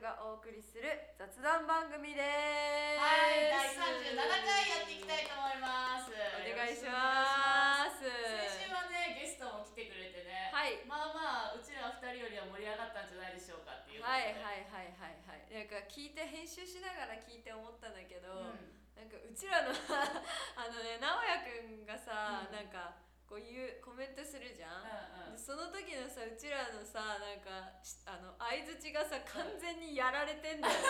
がお送りする雑談番組です。はい、第37回やっていきたいと思います。お願いします。先週はね、ゲストも来てくれてね、はい。まあまあ、うちら二人よりは盛り上がったんじゃないでしょうかっていう。はいはいはいはいはい。なんか聞いて編集しながら聞いて思ったんだけど、うん。なんかうちらの あのね直哉くんがさ、うん。なんかこういうコメントするじゃん、うんうん。でその時のさうちらのさなんかしあの相づちがさ完全にやられてんだよ。ね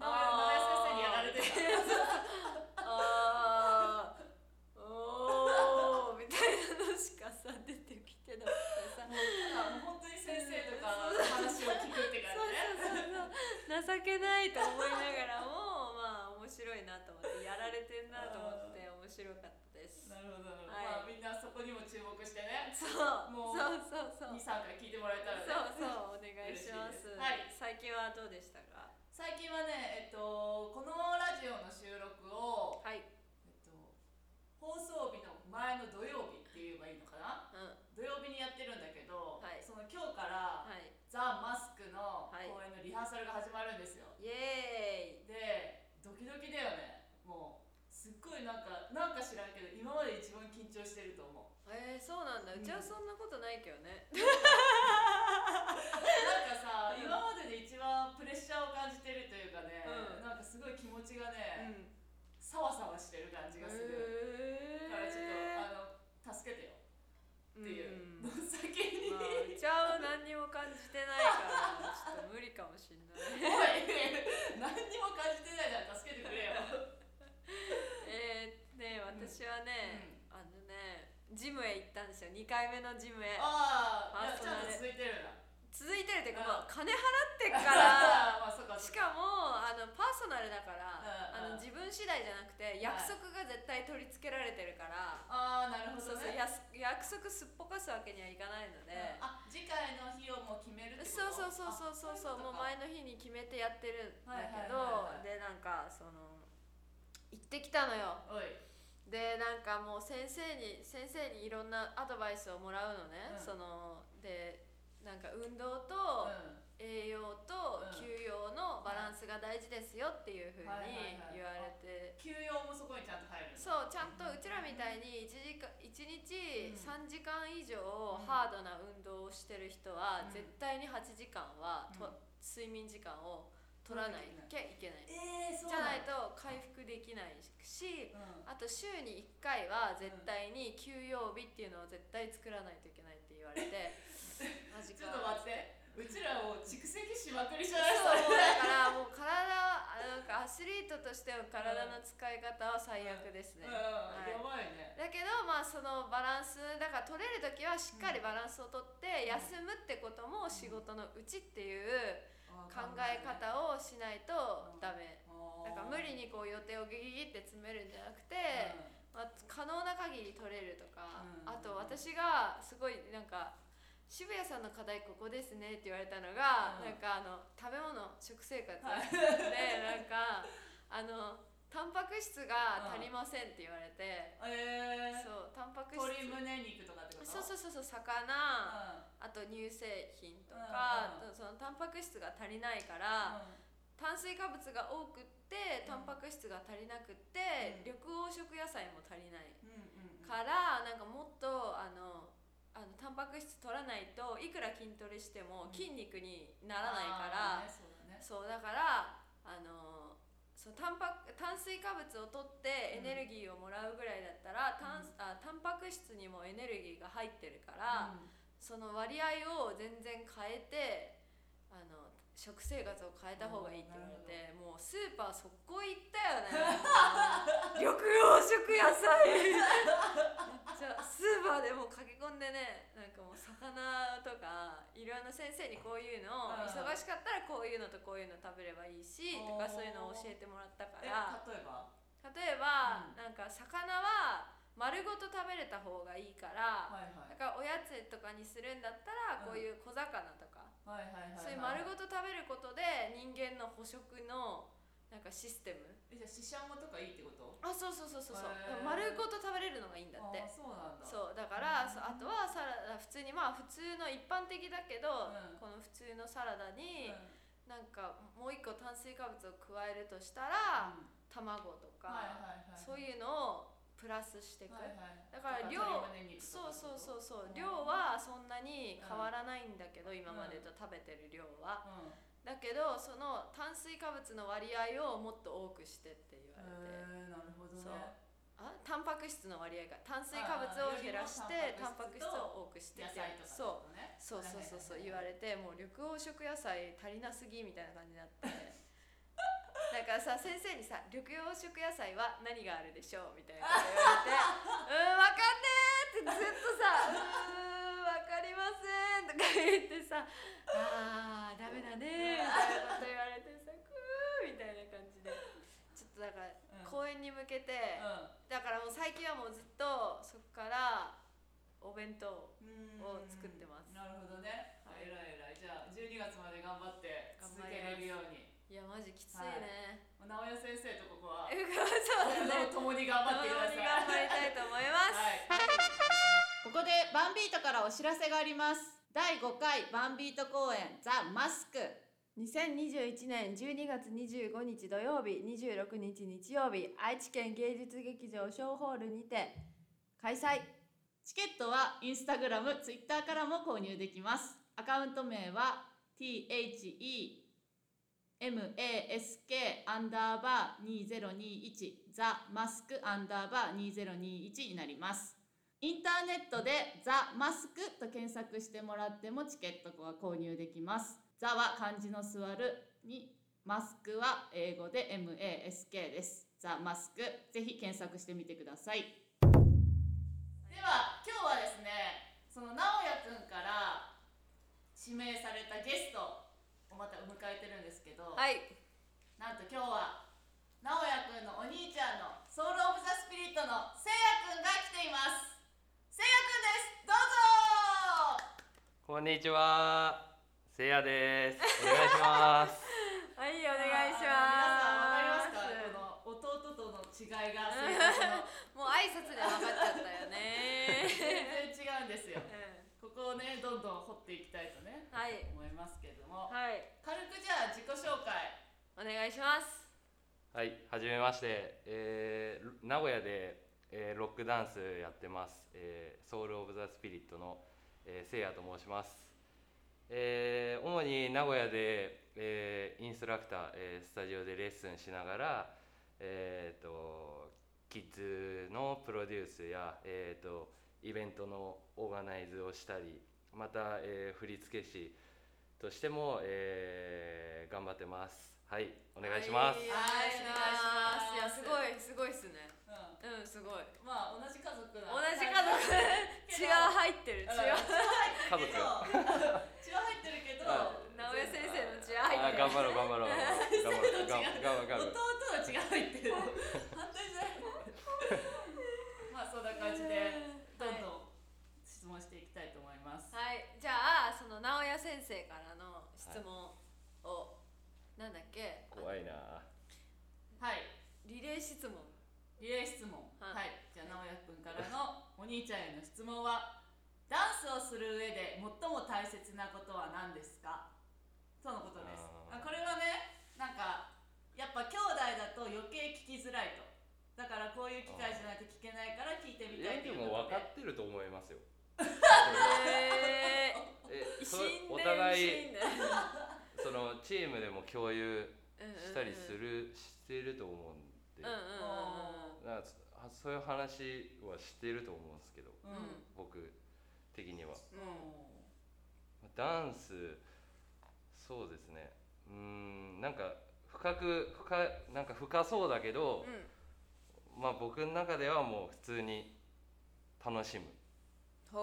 名古屋先生にやられてた。あー。おー。みたいなのしかさ出てきてなくてさ。もう本当に先生とかの話を聞くって感じね。情けないと思いながらもまあ面白いなと思ってやられてんなと思って面白かったです。なるほど、してね、そう。もうそうそうそう。2、3回聞いてもらえたらね。そうそう。お願いします。はい。最近はどうでしたか？最近はね、えっと、このラジオの収録を、はい。えっと、放送日の前の土曜日って言えばいいのかな？うん。土曜日にやってるんだけど、はい。その今日から、はい。ザ・マスクのはい。公演のリハーサルが始まるんですよ、イエーイ。でドキドキだよね。もうすっごいなんかなんか知らんけど今まで一番緊張してるそうなんだ。うちはそんなことないけどね、なんかさ、今までで一番プレッシャーを感じてるというかね、うん。なんかすごい気持ちがうね、ん。サワサワしてる感じがする、からちょっとあの助けてよ。っていう。うん。の先に、まあ、うちは何にも感じてないからちょっと無理かもしんない。何にも感じてないなら助けてくれよ。えー、ね私はねジムへ行ったんですよ。2回目のジムへ。ああちパーソナル。ゃんと続いてるな続いてるっていうか、うん。まあ、金払ってっから。しかもあのパーソナルだから、あの自分次第じゃなくて約束が絶対取り付けられてるから、ああなるほそうどね。そうやす約束すっぽかすわけにはいかないので、うんあ次回の日をもう決めるってこと？そうそうそうそうそうそうもう前のの日に決めてやってるんだけどはい。でなんかその行ってきたのよ。おいでなんかもう先生に先生にいろんなアドバイスをもらうのね、うん。そのでなんか運動とうん。栄養とうん。休養のバランスが大事ですよっていうふうに言われて。休養もそこにちゃんと入るそうちゃんとうちらみたいに1時間一日うん。3時間以上うん。ハードな運動をしてる人はうん。絶対に8時間はとうん。睡眠時間を取らないきゃいけない。えー、じゃないと、と回復できないしうん、あと週に1回は絶対に休養日っていうのを絶対作らないといけないって言われて マジか。ちょっと待って。うちらを蓄積しまくりじゃないもうだからもう体あなんかアスリートとしての体の使い方は最悪ですね、やばいね。だけどまあそのバランスだから取れる時はしっかりバランスをとってうん休むってことも仕事のうちっていう考え方をしないとダメ。だから無理にこう予定をギギギって詰めるんじゃなくて、まあ、可能な限り取れるとか、うん。あと私がすごいなんか渋谷さんの課題ここですねって言われたのが、うん。なんかあの食べ物食生活。で、はい。なんかあのタンパク質が足りませんって言われて、えー、そうタンパク質。鶏胸肉とかってこと？そうそうそうそう魚、うん。あと乳製品とか、うんうん。そのタンパク質が足りないから、炭水化物が多くってうん。タンパク質が足りなくって、うん。緑黄色野菜も足りない。うんうんうん。からなんかもっとあのあのタンパク質取らないといくら筋トレしてもうん筋肉にならないから、あーねそうだね。そうだからあのそうタンパ炭水化物を取ってエネルギーをもらうぐらいだったら、炭うん。あタンパク質にもエネルギーが入ってるから、その割合を全然変えてあの食生活を変えた方がいいって言われてもうスーパー速攻行ったよね。緑黄色野菜じゃあスーパーでもう駆け込んでねなんかもう魚とかいろんな先生にこういうのうん忙しかったらこういうのとこういうの食べればいいしとかそういうのを教えてもらったかえら例えば？例えば、うん。なんか魚は丸ごと食べれた方がいいから、はいはい。だからおやつとかにするんだったらうんこういう小魚とか、そういう丸ごと食べることで人間の捕食のなんかシステム？えじゃあししゃもとかいいってこと？あそうそうそうそうそう。丸ごと食べれるのがいいんだって。そうなんだ。そうだから、うん。そうあとはサラダ普通にまあ普通の一般的だけど、うん。この普通ののサラダにうん。なんかもう一個炭水化物を加えるとしたらうん。卵とはいかそういうのをプラスしていく。はいはいだから量そうそうそうそう。うん。量はそんなに変わらないんだけど今までと食べてる量は。うんだけどその炭水化物の割合をもっと多くしてって言われて。へーなるほどね。あタンパク質の割合が。炭水化物を減らしてタンパク質を多くして野菜とかそう。ねそうそうそうそう言わわれてもう緑黄色野菜足りなすぎみたいな感じになって。だからさ先生にさ「緑黄色野菜は何があるでしょう?」みたいなこと言われて「うーんわかんねー」ってずっとさ「うーんせん」とか言ってさ「あーダメだね」みたいなこと言われてさ「くー」みたいな感じで。ちょっとだからうん。公演に向けてうだからもう最近はもうずっとそこからお弁当ん。を作ってます。なるほどね。はい。えらいえらい。じゃあ12月まで頑張って続けれるように。いやマジきついね、直哉先生とここはえ そうだね。共に頑張ってください。頑張りたいと思います、はいここでバンビートからお知らせがあります。第5回バンビート公演ザ・マスク。2021年12月25日土曜日26日日曜日愛知県芸術劇場ショーホールにて開催。チケットはインスタグラム、ツイッターからも購入できます。アカウント名は THEMASK アンダーバー2021ザ・マスクアンダーバー2021になりますインターネットでザ・マスクと検索してもらってもチケットは購入できます。ザは漢字の座るにマスクは英語で MASK です。ザ・マスクぜひ検索してみてください。では今日はですねその直哉くんから指名されたゲストをまた迎えてるんですけど、はい。なんと今日は直哉くんのお兄ちゃんのソウル・オブ・ザ・スピリットのせいやくんが来ていますせいやくんですどうぞこんにちは、せいやです。お願いします。はいお願いしあの皆さんわかりまますかこの弟との違いがもう挨拶で分かっちゃったよね全然違うんですようここをねどんどん掘っていきたいとねんはい思いますけれどもはい軽くじゃあ自己紹介お願いしますはい、はじめまして、えー名古屋で、えーロックダンスやってます、えーソウル・オブ・ザ・スピリットの、えーせいやと申します。えー主に名古屋で、えーインストラクター、えースタジオでレッスンしながら、えー、とキッズのプロデュースや、えー、とイベントのオーガナイズをしたりまた、えー振付師としても、えー頑張ってますはいお願いします、はいはいお願いします。いやすごいすごいっすね。うん。うんすごい。まあ同じ家族な。同じ家族。血が入ってる血が家族。血は入ってるけどうん直江先生の血が入ってる。あ頑張ろう頑張ろう。頑張ろう頑張ろう。弟の血が入ってる。反対じゃないまあそんな感じでどんどん質問していきたいと思います。はい。じゃあその直哉先生からの質問。を、なんだっけ？怖いな。はい。リレー質問。リレー質問。ははい。い、じゃあ直哉くんからの お兄ちゃんへの質問はダンスをする上で最も大切なことは何ですか？とのことです。あこれはねなんかやっぱ兄弟だと余計聞きづらいと。だからこういう機会じゃないと聞けないから聞いてみたいということで。かってると思いますよ。ええー、そ死んでお互いチームでも共有したりするるしてると思うんで、うんうんうんそそういう話はしてると思うんですけどうん。うん僕的には。うダンスそうですね。うーんなんか深く深なんか深そうだけど、うん。まあ僕の中ではもう普通に楽しむ。普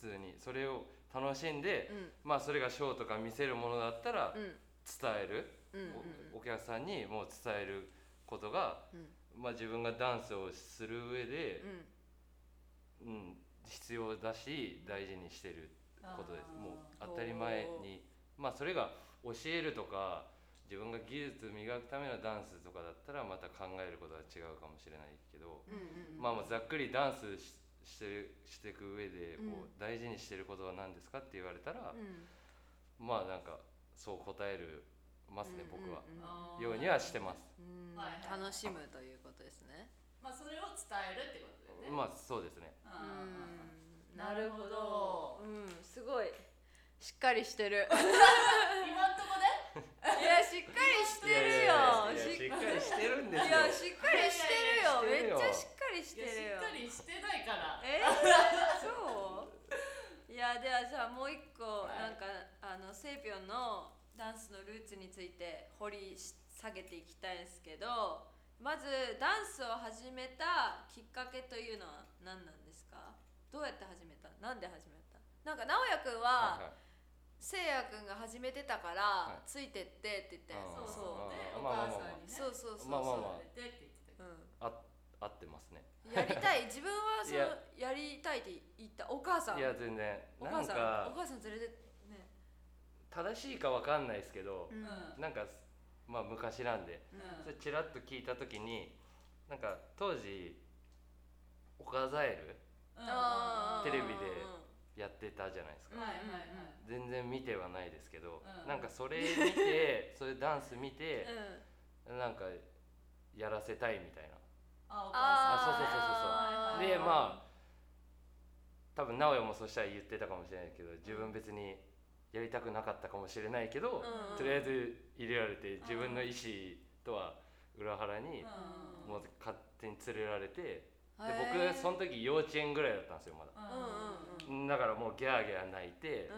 通に。それを楽しんで、まあそれがショーとか見せるものだったらうん。伝える、おお客さんにもう伝えることが、うん。まあ自分がダンスをする上で、うん。うん、必要だし大事にしてることです。もう当たり前に。まあそれが教えるとか自分が技術磨くためのダンスとかだったらまた考えることは違うかもしれないけど、まあまあざっくりダンスししてるしていく上でうん。こう大事にしてることは何ですかって言われたら、うん。まあなんかそう答えるますね、僕は、うんうん。あー。ようにはしてます。うん。はいはい楽しむということですね。まあそれを伝えるってことだよね。まあそうですね。なるほど。うん。すごい。しっかりしてる。今んとこで？いやしっかりしてるよ。ししっかりしてるんですよ。いやしっかりしてるよ。めっちゃしっかりしいやてるよ。しっかりしてないから。えそう？いやではじゃあもう一個はい。なんかあのセイピョンのダンスのルーツについて掘り下げていきたいんですけどまずダンスを始めたきっかけというのは何なんですか？どうやって始めた？なんで始めた？なんか直哉くんは、はいはい。せいやくんが始めてたから、はい。ついてってって言ってそうそう。ねお母さんにねそうそうそうそう合ってますね。ん、やりたい？自分はそのいや。やりたいって言った？お母さん？いや全然。お母なん？さんおか母さん連れてね。正しいかわかんないですけどう、ん。うんなんかまあ昔なんで。うん。それちらっと聞いた時になんか当時「オカザエルテレビでやってたじゃないですか、はいはいはい。全然見てはないですけど、うん。なんかそれ見てそういうダンス見てう、ん。なんかやらせたいみたいなあお母さん。ねでまあ多分直哉もそしたら言ってたかもしれないけど自分別にやりたくなかったかもしれないけど、うんとりあえず入れられて自分の意思とは裏腹にうん。もう勝手に連れられてでへー。僕その時幼稚園ぐらいだったんですよまだ。うんうんうん。だからもうギャーギャー泣いて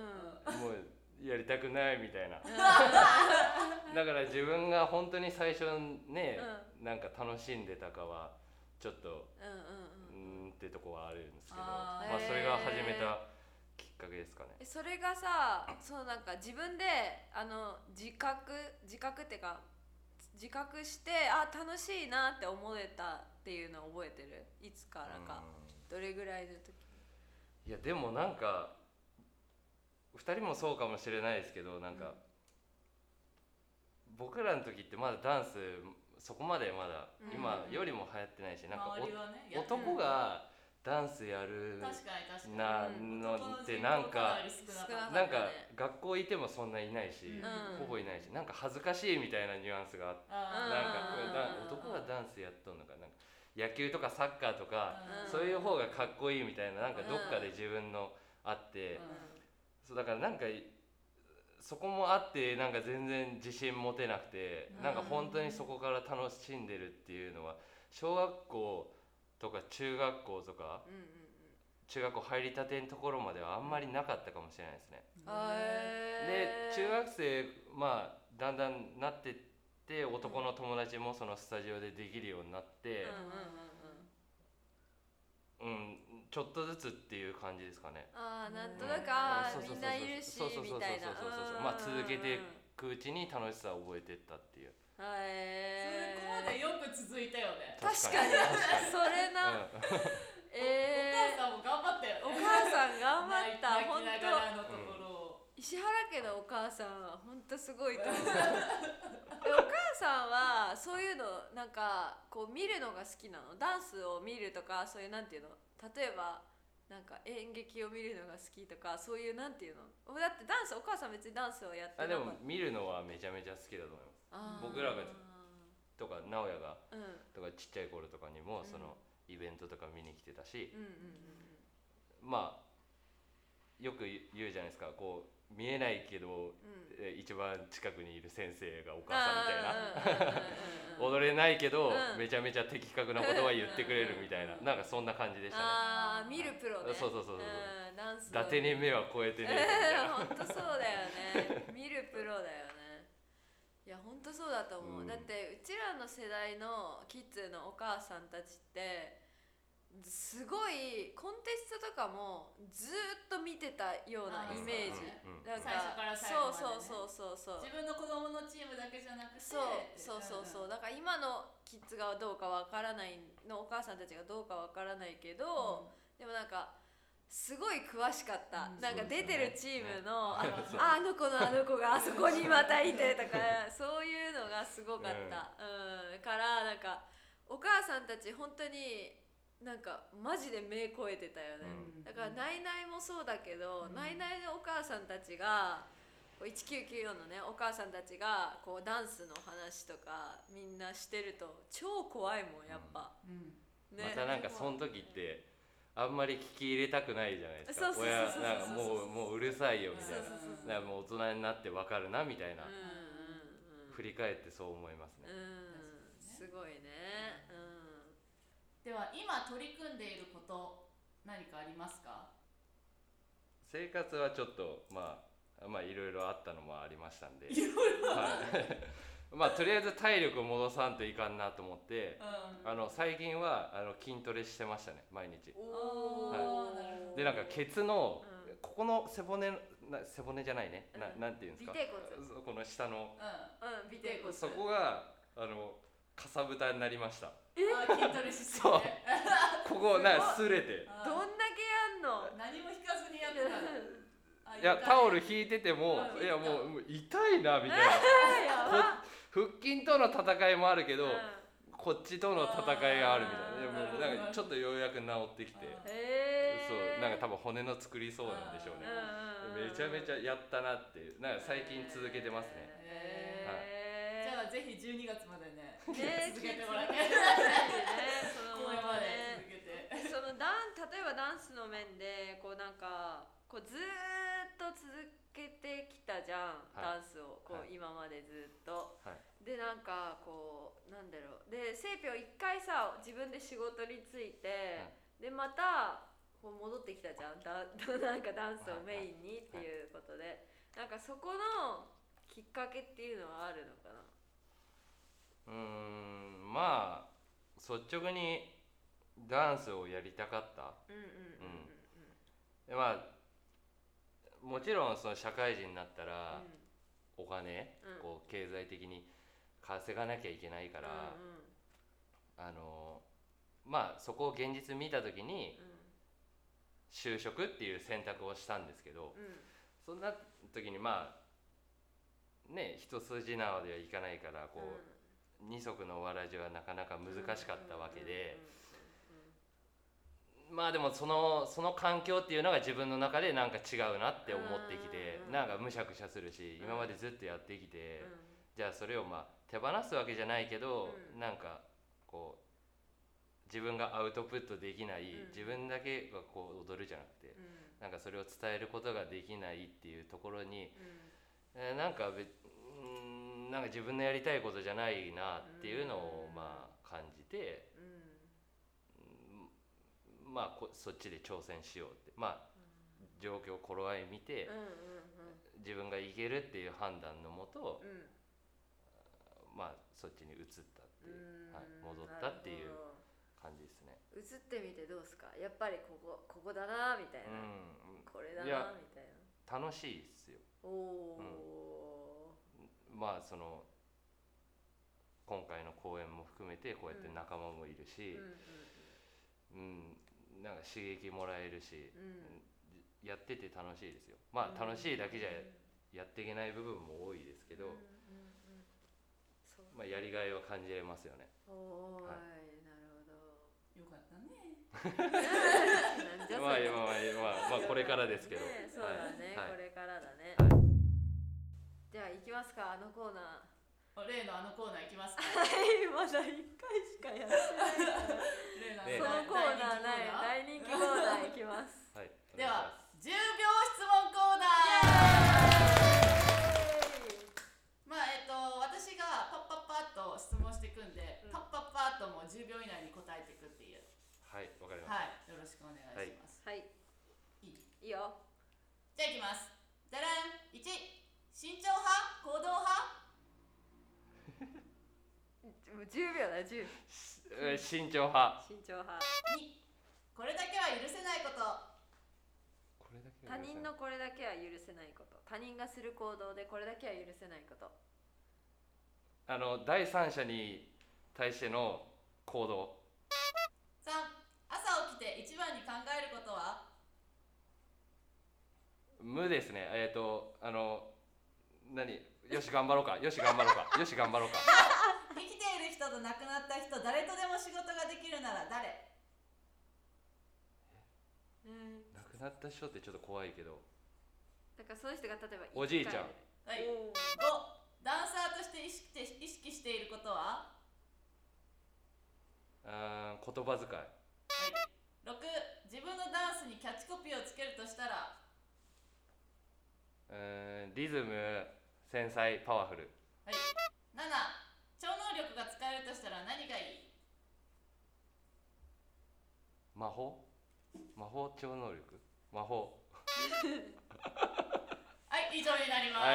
うん。もうやりたくないみたいな。だから自分が本当に最初ねなんか楽しんでたかはちょっとうんうんうんうーんってとこはあるんですけどまあそれが始めたきっかけですかね。えそれがさそのなんか自分であの自覚自覚っていうか自覚してあ楽しいなって思えたっていうのを覚えてる？いつからか。どれぐらいの時いやでもなんか2人もそうかもしれないですけどなんか、僕らの時ってまだダンスそこまでまだうん。今よりも流行ってないし、なんかねお男がダンスやるなうん。のってなんかなんか学校いてもそんないないし、うん。ほぼいないしなんか恥ずかしいみたいなニュアンスがあってなんか男がダンスやっとんのかな。んか野球とかサッカーとか、うん。そういう方がかっこいいみたいななんかどっかで自分のあって、そうだからなんかそこもあってなんか全然自信持てなくて、うん。なんか本当にそこから楽しんでるっていうのは小学校とか中学校とか中学校入りたてのところまではあんまりなかったかもしれないですね。あで中学生まあだんだんなってって男の友達もそのスタジオでできるようになってうん、ちょっとずつっていう感じですかね。ああなんとなくあーうん。そうそうそうそう。みんないるしそうそうそうそうみたいなそうそうそう。まあ続けていくうちに楽しさを覚えてったっていう。そへこまでよく続いたよね。確かに。それな、うん。えー、お母さんも頑張ったよねお母さん頑張った泣き本ながらのところを。石原家のお母さんは本当すごいと思う。えお母さんはそういうのなんかこう見るのが好きなの？ダンスを見るとかそういうなんていうの？例えばなんか演劇を見るのが好きとかそういうなんていうの？だってダンスお母さん別にダンスをやってあでも見るのはめちゃめちゃ好きだと思います。僕らがとか直哉がうん。とかちっちゃい頃とかにもうん。そのイベントとか見に来てたし、うんうん。まあよく言うじゃないですか。こう見えないけどうん一番近くにいる先生がお母さんみたいな。な踊れないけど、うんめちゃめちゃ的確な言葉言ってくれるみたいななんかそんな感じでしたねああ見るプロねそうそうそうそううん伊達に目は超えてね本当そうだよね見るプロだよねいや本当そうだと思う、うんだってうちらの世代のキッズのお母さんたちってすごいコンテストとかもずーっと見てたようなイメージ。うんうんなん最初からか最後までね。そうそうそうそう。そう自分の子供のチームだけじゃなくてそうそうそうそう。だから今のキッズがどうかわからないのお母さんたちがどうかわからないけど、でもなんかすごい詳しかった、うん。なんか出てるチームの、ね。あ あの子のあの子があそこにまたいてとかそういうのがすごかった、うん。からなんかお母さんたち本当になんかマジで目超えてたよね、うん。だからナイナイもそうだけど、うん。ナイナイのお母さんたちがこう1994のねお母さんたちがこうダンスの話とかみんなしてると超怖いもんやっぱ、うん。ね。またなんかその時ってあんまり聞き入れたくないじゃないですか。親なんかもうもううるさいよみたいな。そうそうそうなんかもう大人になってわかるなみたいな、うん。うんうん振り返ってそう思いますね、うん。すごいね。うんでは今取り組んでいること何かありますか？生活はちょっとまあまあいろいろあったのもありましたんで。いろいろはい、まあとりあえず体力を戻さんといかんなと思ってうん。あの最近はあの筋トレしてましたね毎日。でなんかケツの、うん。ここの背骨な背骨じゃないね、なうん。なんていうんですか？この下の。うん尾てい骨。そこがあのかさぶたになりましたあ筋トレしすぎて。ねここなんか擦れて。あどんだけやんの？何も引かずにやってた。いやタオル引いててもうん。いやもうもう痛いなみたいな。腹筋との戦いもあるけど、うん。こっちとの戦いがあるみたいな。でもなんかちょっとようやく治ってきて。そう。えなんか多分骨の作りそうなんでしょうね。めちゃめちゃやったなっていう。なんか最近続けてますねぜひ12月までねね続けてもらって。ねそのまでままね続けて。そのダン例えばダンスの面でこうなんかこうずーっと続けてきたじゃん、はい。ダンスを。こう、はい。今までずっと。はい。でなんかこうなんだろう。で生ぴょ一回さ自分で仕事に就いて、でまたこう戻ってきたじゃん。だ なんかダンスをメインにっていうことで、なんかそこのきっかけっていうのはあるのかな？うーんまあ率直にダンスをやりたかった。うんうんうんでまあもちろんその社会人になったらうん。お金、うん。こう経済的に稼がなきゃいけないから、うんうんあのまあそこを現実見た時に就職っていう選択をしたんですけどうん。うんそんな時にまあね一筋縄ではいかないからこう、二足のわらじはなかなか難しかったわけで、まあでもそのその環境っていうのが自分の中でなんか違うなって思ってきて、なんかむしゃくしゃするし、今までずっとやってきて、じゃあそれをまあ手放すわけじゃないけど、なんかこう自分がアウトプットできない、自分だけがこう踊るじゃなくて、なんかそれを伝えることができないっていうところに、なんかべうんなんか自分のやりたいことじゃないなっていうのをうんまあ感じて、まあこそっちで挑戦しようってまあ状況頃合い見て、うん自分がいけるっていう判断のもと、まあそっちに移ったっていう、うん。はい、戻ったっていう感じですね。ど映ってみてどうですか？やっぱりここここだなみたいな、うん、これだなみたいな。楽しいっすよ。おおまあその今回の公演も含めてこうやって仲間もいるー、しうん、うんなんか刺激もらえるし、うん。うんやってて楽しいですよ。まあ楽しいだけじゃやっていけない部分も多いですけど、うんうんうんまあやりがいは感じれますよね。おーい、はなるほど。よかったね。まあ今はまあまあこれからですけど。ねそうだね、はい。これからだね、はじゃあ行きますかあのコーナ 例のあのコーナー行きますか？ーはいまだ一回しかやってない重派。慎重派2これだけは許せないことこれだけ他人のこれだけは許せないこと他人がする行動でこれだけは許せないことあの第三者に対しての行動。3朝起きて一番に考えることは？無ですね。えっ、とあの何？よし頑張ろうか。よし頑張ろうか。よし頑張ろうか。生きている人と亡くなった人誰とでも仕事ができるなら誰？うん。亡くなった人ってちょっと怖いけど。だからその人が例えばおじいちゃん。はい。おー。5ダンサーとして意識して意識していることは？あー言葉遣い。はい。6自分のダンスにキャッチコピーをつけるとしたら？うーんリズム繊細パワフル。はい。7超能力が使えるとしたら何がいい？魔法？魔法超能力？魔法。はい以上になります、は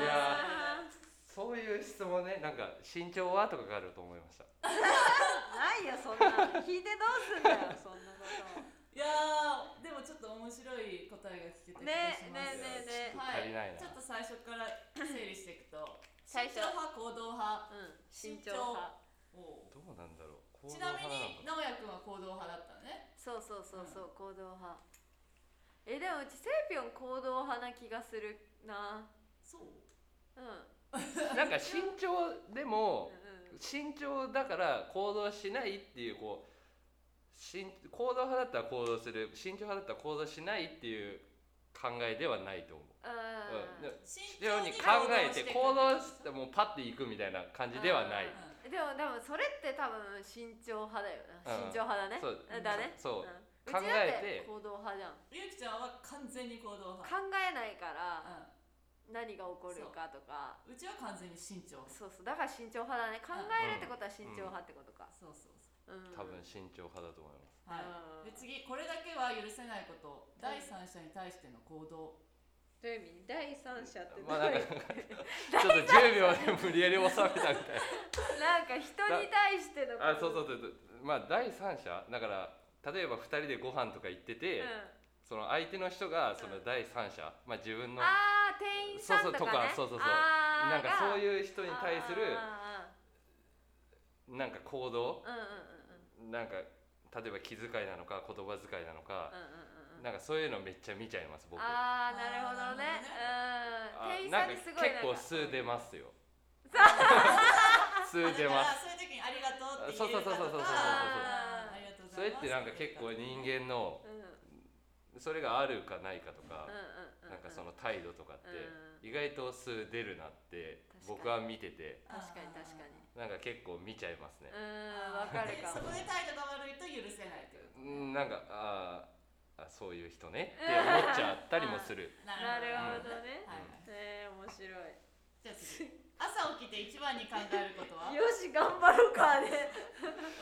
い。いやそういう質問ねなんか身長は？とかがあると思いました。ないよそんな。の聞いてどうすんだよそんなこ いやーでもちょっと面白い答えが聞けた気がします。ねねねねはい、足りないな。ちょっと最初から整理していくと最初。慎重派行動派。とうん慎重派。どう。なんだろう行動ちなみに直哉くんは行動派だったのね。そうそうそうそう、行動派。えでもうちセイピョン行動派な気がするな。そう？うん。う んなんか身長でもうん身長だから行動しないっていうこうしん行動派だったら行動する。身長派だったら行動しないっていう考えではないと思う、うん、で慎必要に考えて行動してもうパッていくみたいな感じではない。でもでもそれって多分慎重派だよな、うん。慎重派だね。そう。だね。そう。うん。考えて。行動派じゃん。ゆうきちゃんは完全に行動考派えないからう何が起こるかとか。んう。ちは完全に慎重。そうそう。だから慎重派だね。考えるってことは慎重派ってことか、そうそうそう。ん、多分身長派だと思います。うはい。うん。で次これだけは許せないこと。第三者に対しての行動。どういう意味？第三者ってまあなんか ちょっと10秒で無理やり収めたみたいなんか人に対してのなあそうそうそうそうまあ第三者だから例えば2人でご飯とか行ってて、うん。その相手の人がその第三者、まあ自分のあー店員さんとか、ね、そうそうとかそうそうそう。なんかそうういう人に対するあなんか行動？ーうんうんうんうん。なんか例えば気遣いなのか言葉遣いなのか、うんうんうんうん。なんかそういうのめっちゃ見ちゃいます僕。ああなるほどね。あうん。店員なんかさんにすごい結構数出ますよ。数あ出ます。そういう時にありがとうってそう言えるかとそうそうそうそうそうかありがとうございます。それってなんか結構人間のうんうんそれがあるかないかとか、うんうんなんかその態度とかってうん。意外と数出るなって僕は見てて。確かに確かに。なんか結構見ちゃいますね。うんわかるかも。そこで態度が悪いと許せないってことうんなんかあーあそういう人ねって思っちゃったりもする。なるほどどね。はいはいえー面白い。じゃあ次朝起きて一番に考えることは？よし頑張ろうかね。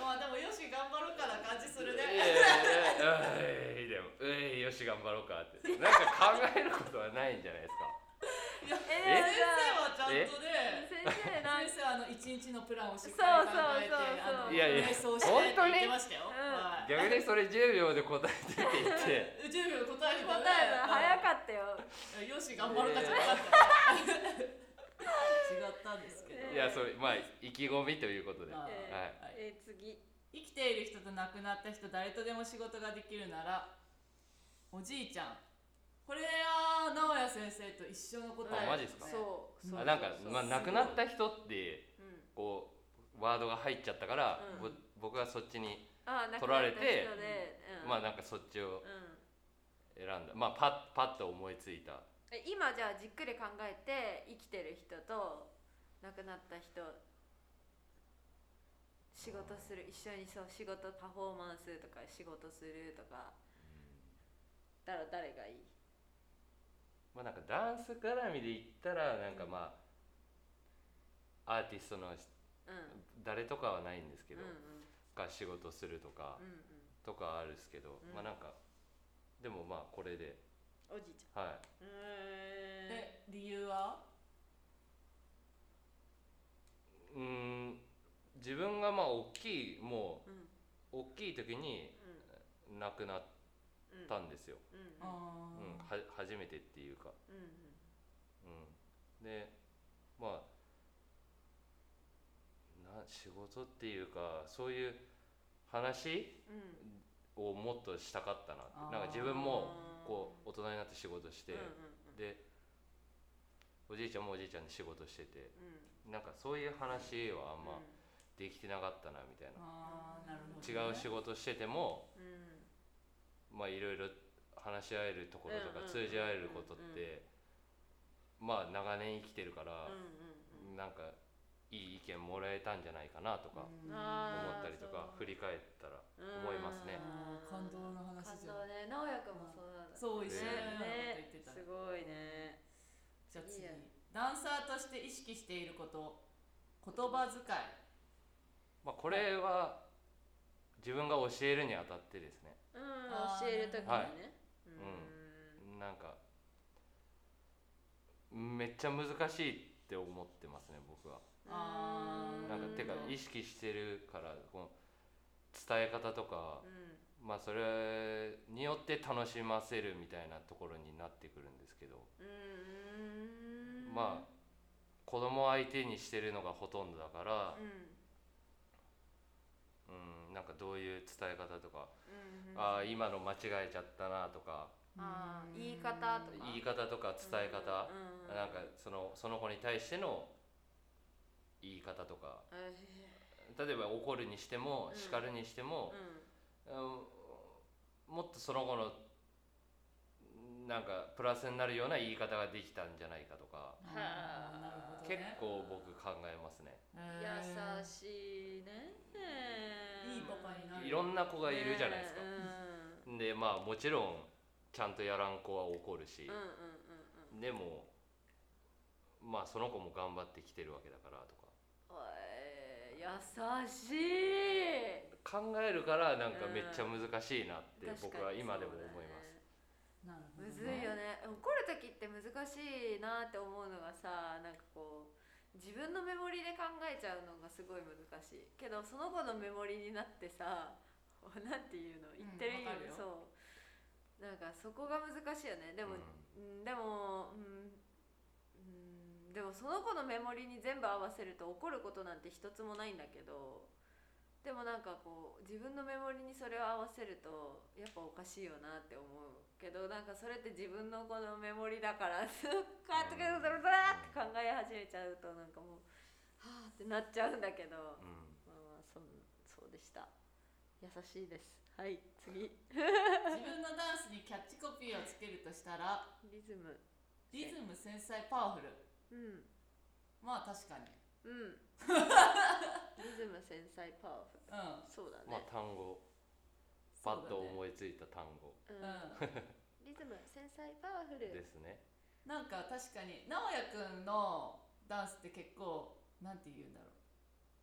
まあでもよし頑張ろうかな感じするいやいねやいやえいでもえいよし頑張ろうかって。なんか考えることはないんじゃないですか？いやえ先生はちゃんとね先生なん先生はあの一日のプランをしっかり考えてそうそうそうそうあのいやしてって言ってましたよ。本当に？はい。逆にそれ10秒で答えてって言って。10秒答えてたね。答えが早っかったよ。たよし頑張ろうかじゃなかったね違ったんですけど。いやそれまあ意気込みということで。はい。えー次。生きている人と亡くなった人誰とでも仕事ができるならおじいちゃん。これは直哉先生と一緒の答えあマジっすか？そうそう。あなんかそう。そうまあ亡くなった人ってうん。こうワードが入っちゃったから、うん。ぼ僕はそっちに取られてでうん。まあなんかそっちをうん。選んだ。まあパッパッと思いついた。え今じゃあじっくり考えて生きてる人と亡くなった人仕事する一緒にそう仕事パフォーマンスとか仕事するとかだら誰がいい？まあなんかダンス絡みで言ったらなんかまあアーティストのうん。誰とかはないんですけど、うんが仕事するとかうんうん。とかあるんですけど、うん。まあなんかでもまあこれでうんおじいちゃん。はい。えで理由は？うーん自分がまあ大きいもうん。う大きい時にうん。亡くなっうんたんですよ、うん。うん。あうんー。は初めてっていうか、うん。うん、でまあな仕事っていうかそういう話うんをもっとしたかったなって。なんか自分もこう大人になって仕事して、うんうんでおじいちゃんもおじいちゃんで仕事しててうん。なんかそういう話はあんまうん。できてなかったなみたいな、なね、違う仕事しててもうん。まあいろいろ話し合えるところとかうんうん通じ合えることってまあ長年生きてるから、うんうん。なんかいい意見もらえたんじゃないかなとか思ったりとか振り返ったら思いますね。感動の話感じゃん。動ね直哉くんもそうなんだ。そう一緒ね。すごいね。じゃあ次。いいやダンサーとして意識していること言葉遣い。まあ、これは自分が教えるにあたってですね。うん。教える時にね、はい。うん。なんかめっちゃ難しいって思ってますね僕はなんかてか意識してるからこの伝え方とかうん。まあそれによって楽しませるみたいなところになってくるんですけど。うん。まあ子供相手にしてるのがほとんどだからうん。うんなんかどういう伝え方とかうん。うんああ今の間違えちゃったなとか言い方とか。言い方とか伝え方うん。うん。なんかそのその子に対しての言い方とか。え例えば怒るにしてもうん。叱るにしてもー、うん。うんもっとその子のなんかプラスになるような言い方ができたんじゃないかとか。あ。ーなるほど結ね構僕考えますね。優しいねいいパパになる。いろんな子がいるじゃないですか。ねでまあもちろんちゃんとやらん子は怒るし。うんうんうんうん。でもまあその子も頑張ってきてるわけだからと優しい。考えるからなんかめっちゃ難しいなって僕は今でも思います、なるほどむずいよね。怒る時って難しいなって思うのがさなんかこう自分のメモリで考えちゃうのがすごい難しい。けどその子のメモリになってさ なんていうの？言ってる意味、うんそう。なんかそこが難しいよね。でも、うん、でも、うんうん、でもその子のメモリに全部合わせると怒ることなんて一つもないんだけどでもなんかこう自分のメモリにそれを合わせるとやっぱおかしいよなって思うけどなんかそれって自分のこのメモリだからこうやってドラドラって考え始めちゃうとなんかもうはあってなっちゃうんだけどうん。まあまあそんそうでした。優しいです。はい次。自分のダンスにキャッチコピーをつけるとしたらリズム。リズム繊細パワフルうん。まあ確かに。うん。リズム繊細パワフルうんそうだね、まあ単語。パッと思いついた単語。うん。うリズム繊細パワフル。ですね。ん、なんか確かに直哉くんのダンスって結構なんて言うんだろう。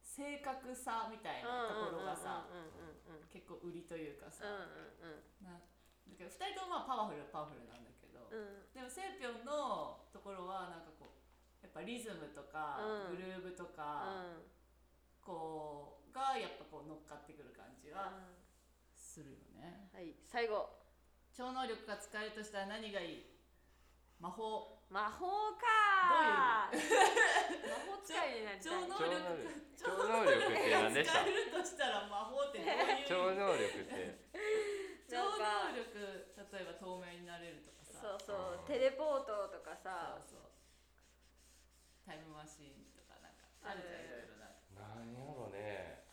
正確さみたいなところがさうんうんうんうんうん結構売りというかさ、うなだけど2人ともまあパワフルはパワフルなんだけど、んうんうん。でもセイピョンのところはなんかこうやっぱリズムとか、うん。グルーブとか、こうがやっぱこう乗っかってくる感じはするよね。はい。最後。超能力が使えるとしたら何がいい？魔法。魔法かー。魔法使いになりたい。超能超能力。力。超能力って何でした？使えるとしたら魔法ってどういう超能力って。超能力。例えば透明になれるとかさ。そうそう。うんテレポートとかさ。そうそうタイムマシーンとかなんかあるじゃんいろいろな。何やろね。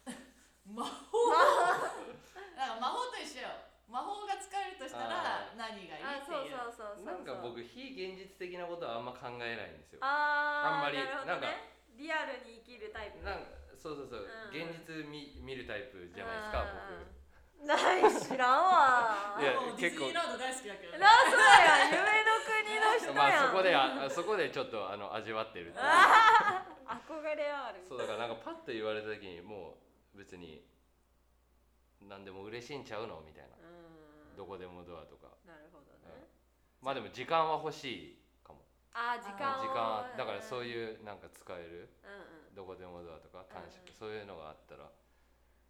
魔法。だから魔法。と一緒よ魔法が使えるとしたらあ何がいいあっていう。そうそうそうそうなんか僕非現実的なことはあんま考えないんですよ。あーあんまりなるほどなんかねリアルに生きるタイプ。なんかそうそうそう、うん。現実見見るタイプじゃないですか僕。ない知らんわ。いやもうディズニー結構。ランド大好きだけどね。なそうやん夢の国こであそこでちょっとあの味わってるって憧れはある。そうだからなんかパッと言われた時にもう別に何でも嬉しいんちゃうのみたいな。うん。どこでもドアとか。なるほどね。まあでも時間は欲しいかも。あー時間を時間だからそうういうなんか使える。うんうん。どこでもドアとか短縮、うんそういうのがあったら。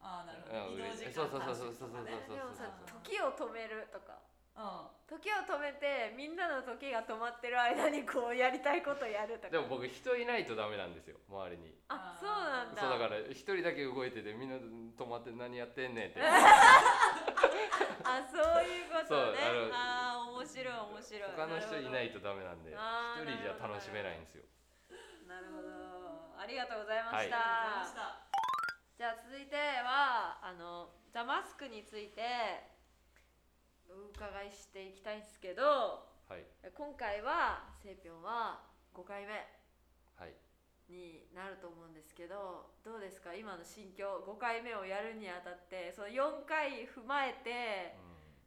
ああなるほど。うん移動時間そうそうそう短そうそう縮とかねそうでもさそう時を止めるとかうん時を止めてみんなの時が止まってる間にこうやりたいことやるとか。でも僕人いないとダメなんですよ周りに。あそうなんだ。そうだから一人だけ動いててみんな止まって何やってんねんって。あそういうことね。そうああー面白い面白い。他の人いないととダメなんで一人じゃ楽しめないんですよ。なるほど。ありがとうございまはい。した、ありがとうございました。じゃあ続いてはあのザ・マスクについてお伺いしていきたいんですけどはい。今回はセイピョンは5回目はい。になると思うんですけどどうですか？今の心境5回目をやるにあたってその4回踏まえて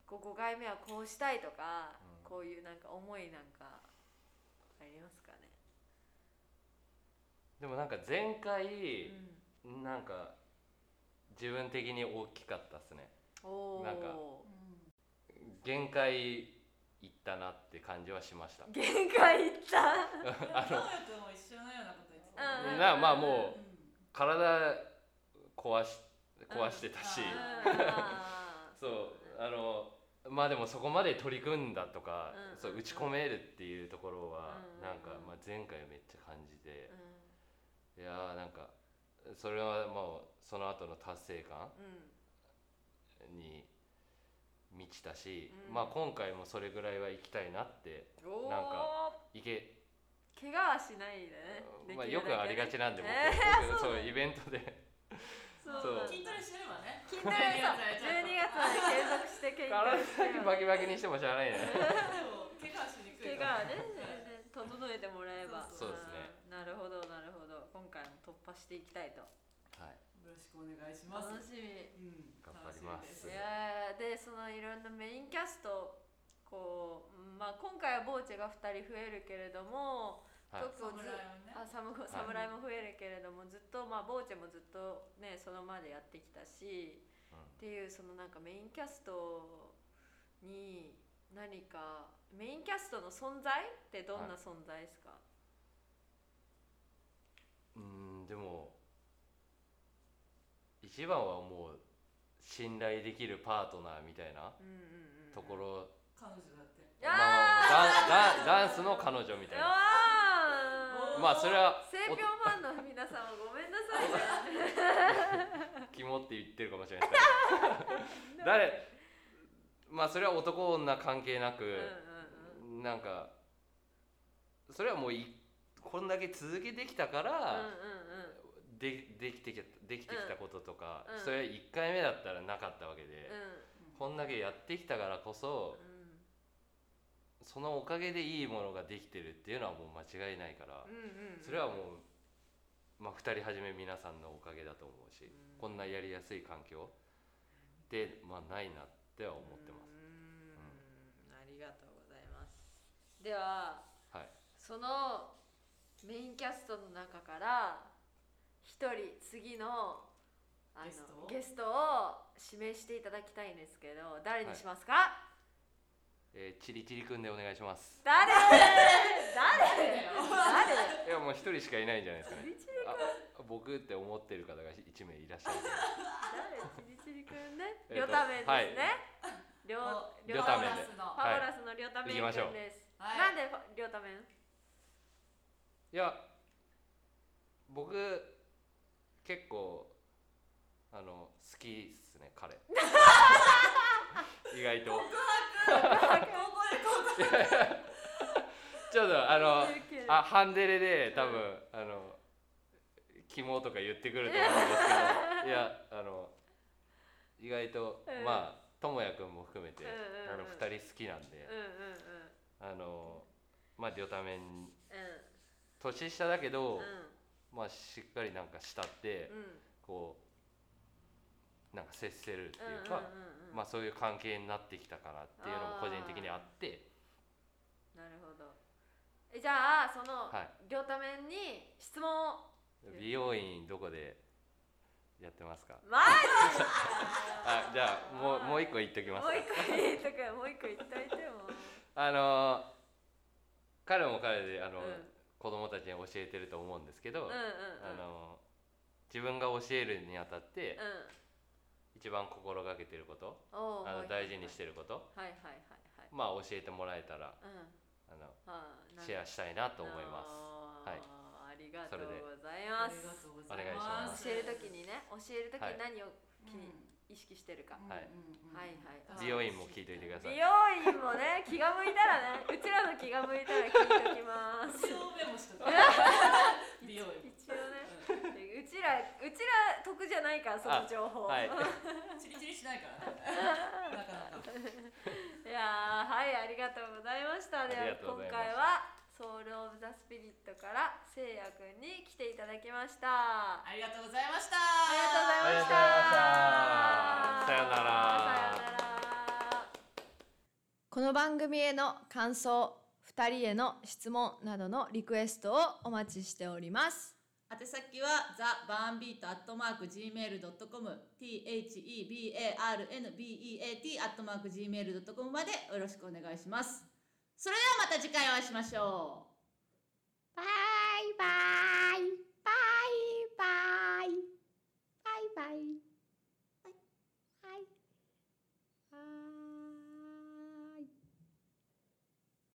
こう5回目はこうしたいとか、うん。こういうなんか思いなんかありますかね、でもなんか前回うん。なんか自分的に大きかったっすね。なんか限界いったなって感じはしました。限界いった。あの直哉君も一緒のようなこと言ってたうん。なまあもううん体壊し壊してたし、そうあのまあでもそこまで取り組んだとか、うん。そう打ち込めるっていうところは、うん。なんか、まあ、前回めっちゃ感じて。う、ん。いやーなんかそれはもうその後の達成感うん。に満ちたし、うん。まあ今回もそれぐらいは行きたいなってなんかいけ、怪我はしないでね。まあ、よくありがちなんで僕,、えー僕そう。そうイベントで。そう。そう。筋トレしてればね。筋トレさ12月まで継続して筋トレ体してだけバキバキにしてもしゃあないね。でも怪我はしにくい怪我はねね整えてもらえば。そうそうですね。うん。なるほどなるほど。今回も突破していきたいと。はいよろしくお願いします。楽しみ。うん頑張ります。いやーでそのいろんなメインキャストこううんまあ今回はボーチェが2人増えるけれどもはい。結構ず侍も増えるけれどもずっとまあボーチェもずっとねそのまでやってきたし、うん。っていうそのなんかメインキャストに何かメインキャストの存在ってどんな存在ですか、うーんでも一番はもう信頼できるパートナーみたいなうん、うんうんところ、彼女だって。いやー。まあまあダンダンダンスの彼女みたいな。まあそれは性病ファンの皆さんごめんなさいね。肝って言ってるかもしれないですけど 誰まあそれは男女関係なく、うんうん。なんかそれはもういこんだけ続けてきたから、うんうんうんでできてきたできてきたこととか、うん。それ1回目だったらなかったわけで、うこんだけやってきたからこそん。そのおかげでいいものができてるっていうのはもう間違いないから、それはもう、まあ、2人はじめ皆さんのおかげだと思うし、うん。こんなやりやすい環境で、まあ、ないなっては思ってます。ありがとうございます。でははい、そのメインキャストの中から一人次のあのゲストをゲストを指名していただきたいんですけど誰にしますか、えー、チリチリくんでお願いします。誰？誰誰？いやもう1人しかいないんじゃないですかね。チリチリあ僕って思ってる方が1名いらっしゃる。誰？チリチリくんね。えっとりょためんですね、りょおりょりょためんでファブラスのファブラスのりょためんくんです、はい。なんでファりょためんいや僕結構あの好きっすね彼。意外と。ちょっとあのあハンデレで多分、あの肝とか言ってくると思うんですけど。いやあの意外と、うん。まあ智也君も含めて、うんうんうん。あの2人好きなんで、うんうんうん。あのまあ両ためんう年下だけど、んうんまあしっかりなんか慕って、うん。こうなんか接せるってうんいうか、まあそういう関係になってきたかなっていうのも個人的にあって。なるほど。えじゃあそのはい。両多面に質問を。美容院どこでやってますか？マジ あじゃあもうもう一個言っときますもう一個言っとくもう一個言っといても あのー彼も彼であの、うん子供たちに教えてると思うんですけど、うんうんうん。あのー自分が教えるにあたって、うん。一番心がけてることあの大事にてしてることはいはいはいはい。まあ教えてもらえたらうん。あのあシェアしたいなと思います。はい。ありがとうございありますがとうございお願いしまます。教えるときにね教えるときはい。に何をう気にん意識してるか、うんはいはい。はい美容院も聞いといてください。美容院もね気が向いたらねうちらの気が向いたら聞いときます。美容院一応ねでうちらうちら得じゃないからその情報、はい。チリチリしないからね。なかなか。いやーはいありがとうございました。ではありがとうご今回はソウル・オブ・ザ・ザスピリットからせいやくんに来ていただきました。ありがとうございました。ありがとうございました。さようなら。さようなら。この番組への感想2人への質問などのリクエストをお待ちしております。宛先は thebarnbeat.gmail.com thebarnbeat.gmail.com までよろしくお願いしますそれではまた次回お会いしましょう。バイバイ。バイバイ。バイバイ。